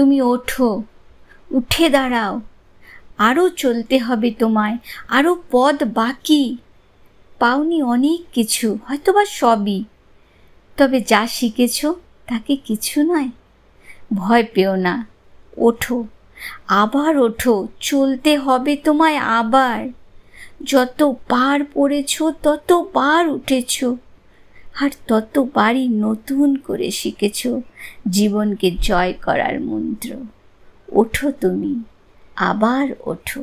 তুমি ওঠো, উঠে দাঁড়াও। আরও চলতে হবে তোমায় আরও পদ বাকি। পাওনি অনেক কিছু, হয়তোবা সবই। তবে যা শিখেছ তাকে কিছু নয়। ভয় পেও না, ওঠো, আবার ওঠো, চলতে হবে তোমায় আবার। যত বার পড়েছ, তত বার উঠেছ। আর ততবারই নতুন করে শিখেছ জীবনকে জয় করার মন্ত্র। ওঠো তুমি আবার ওঠো।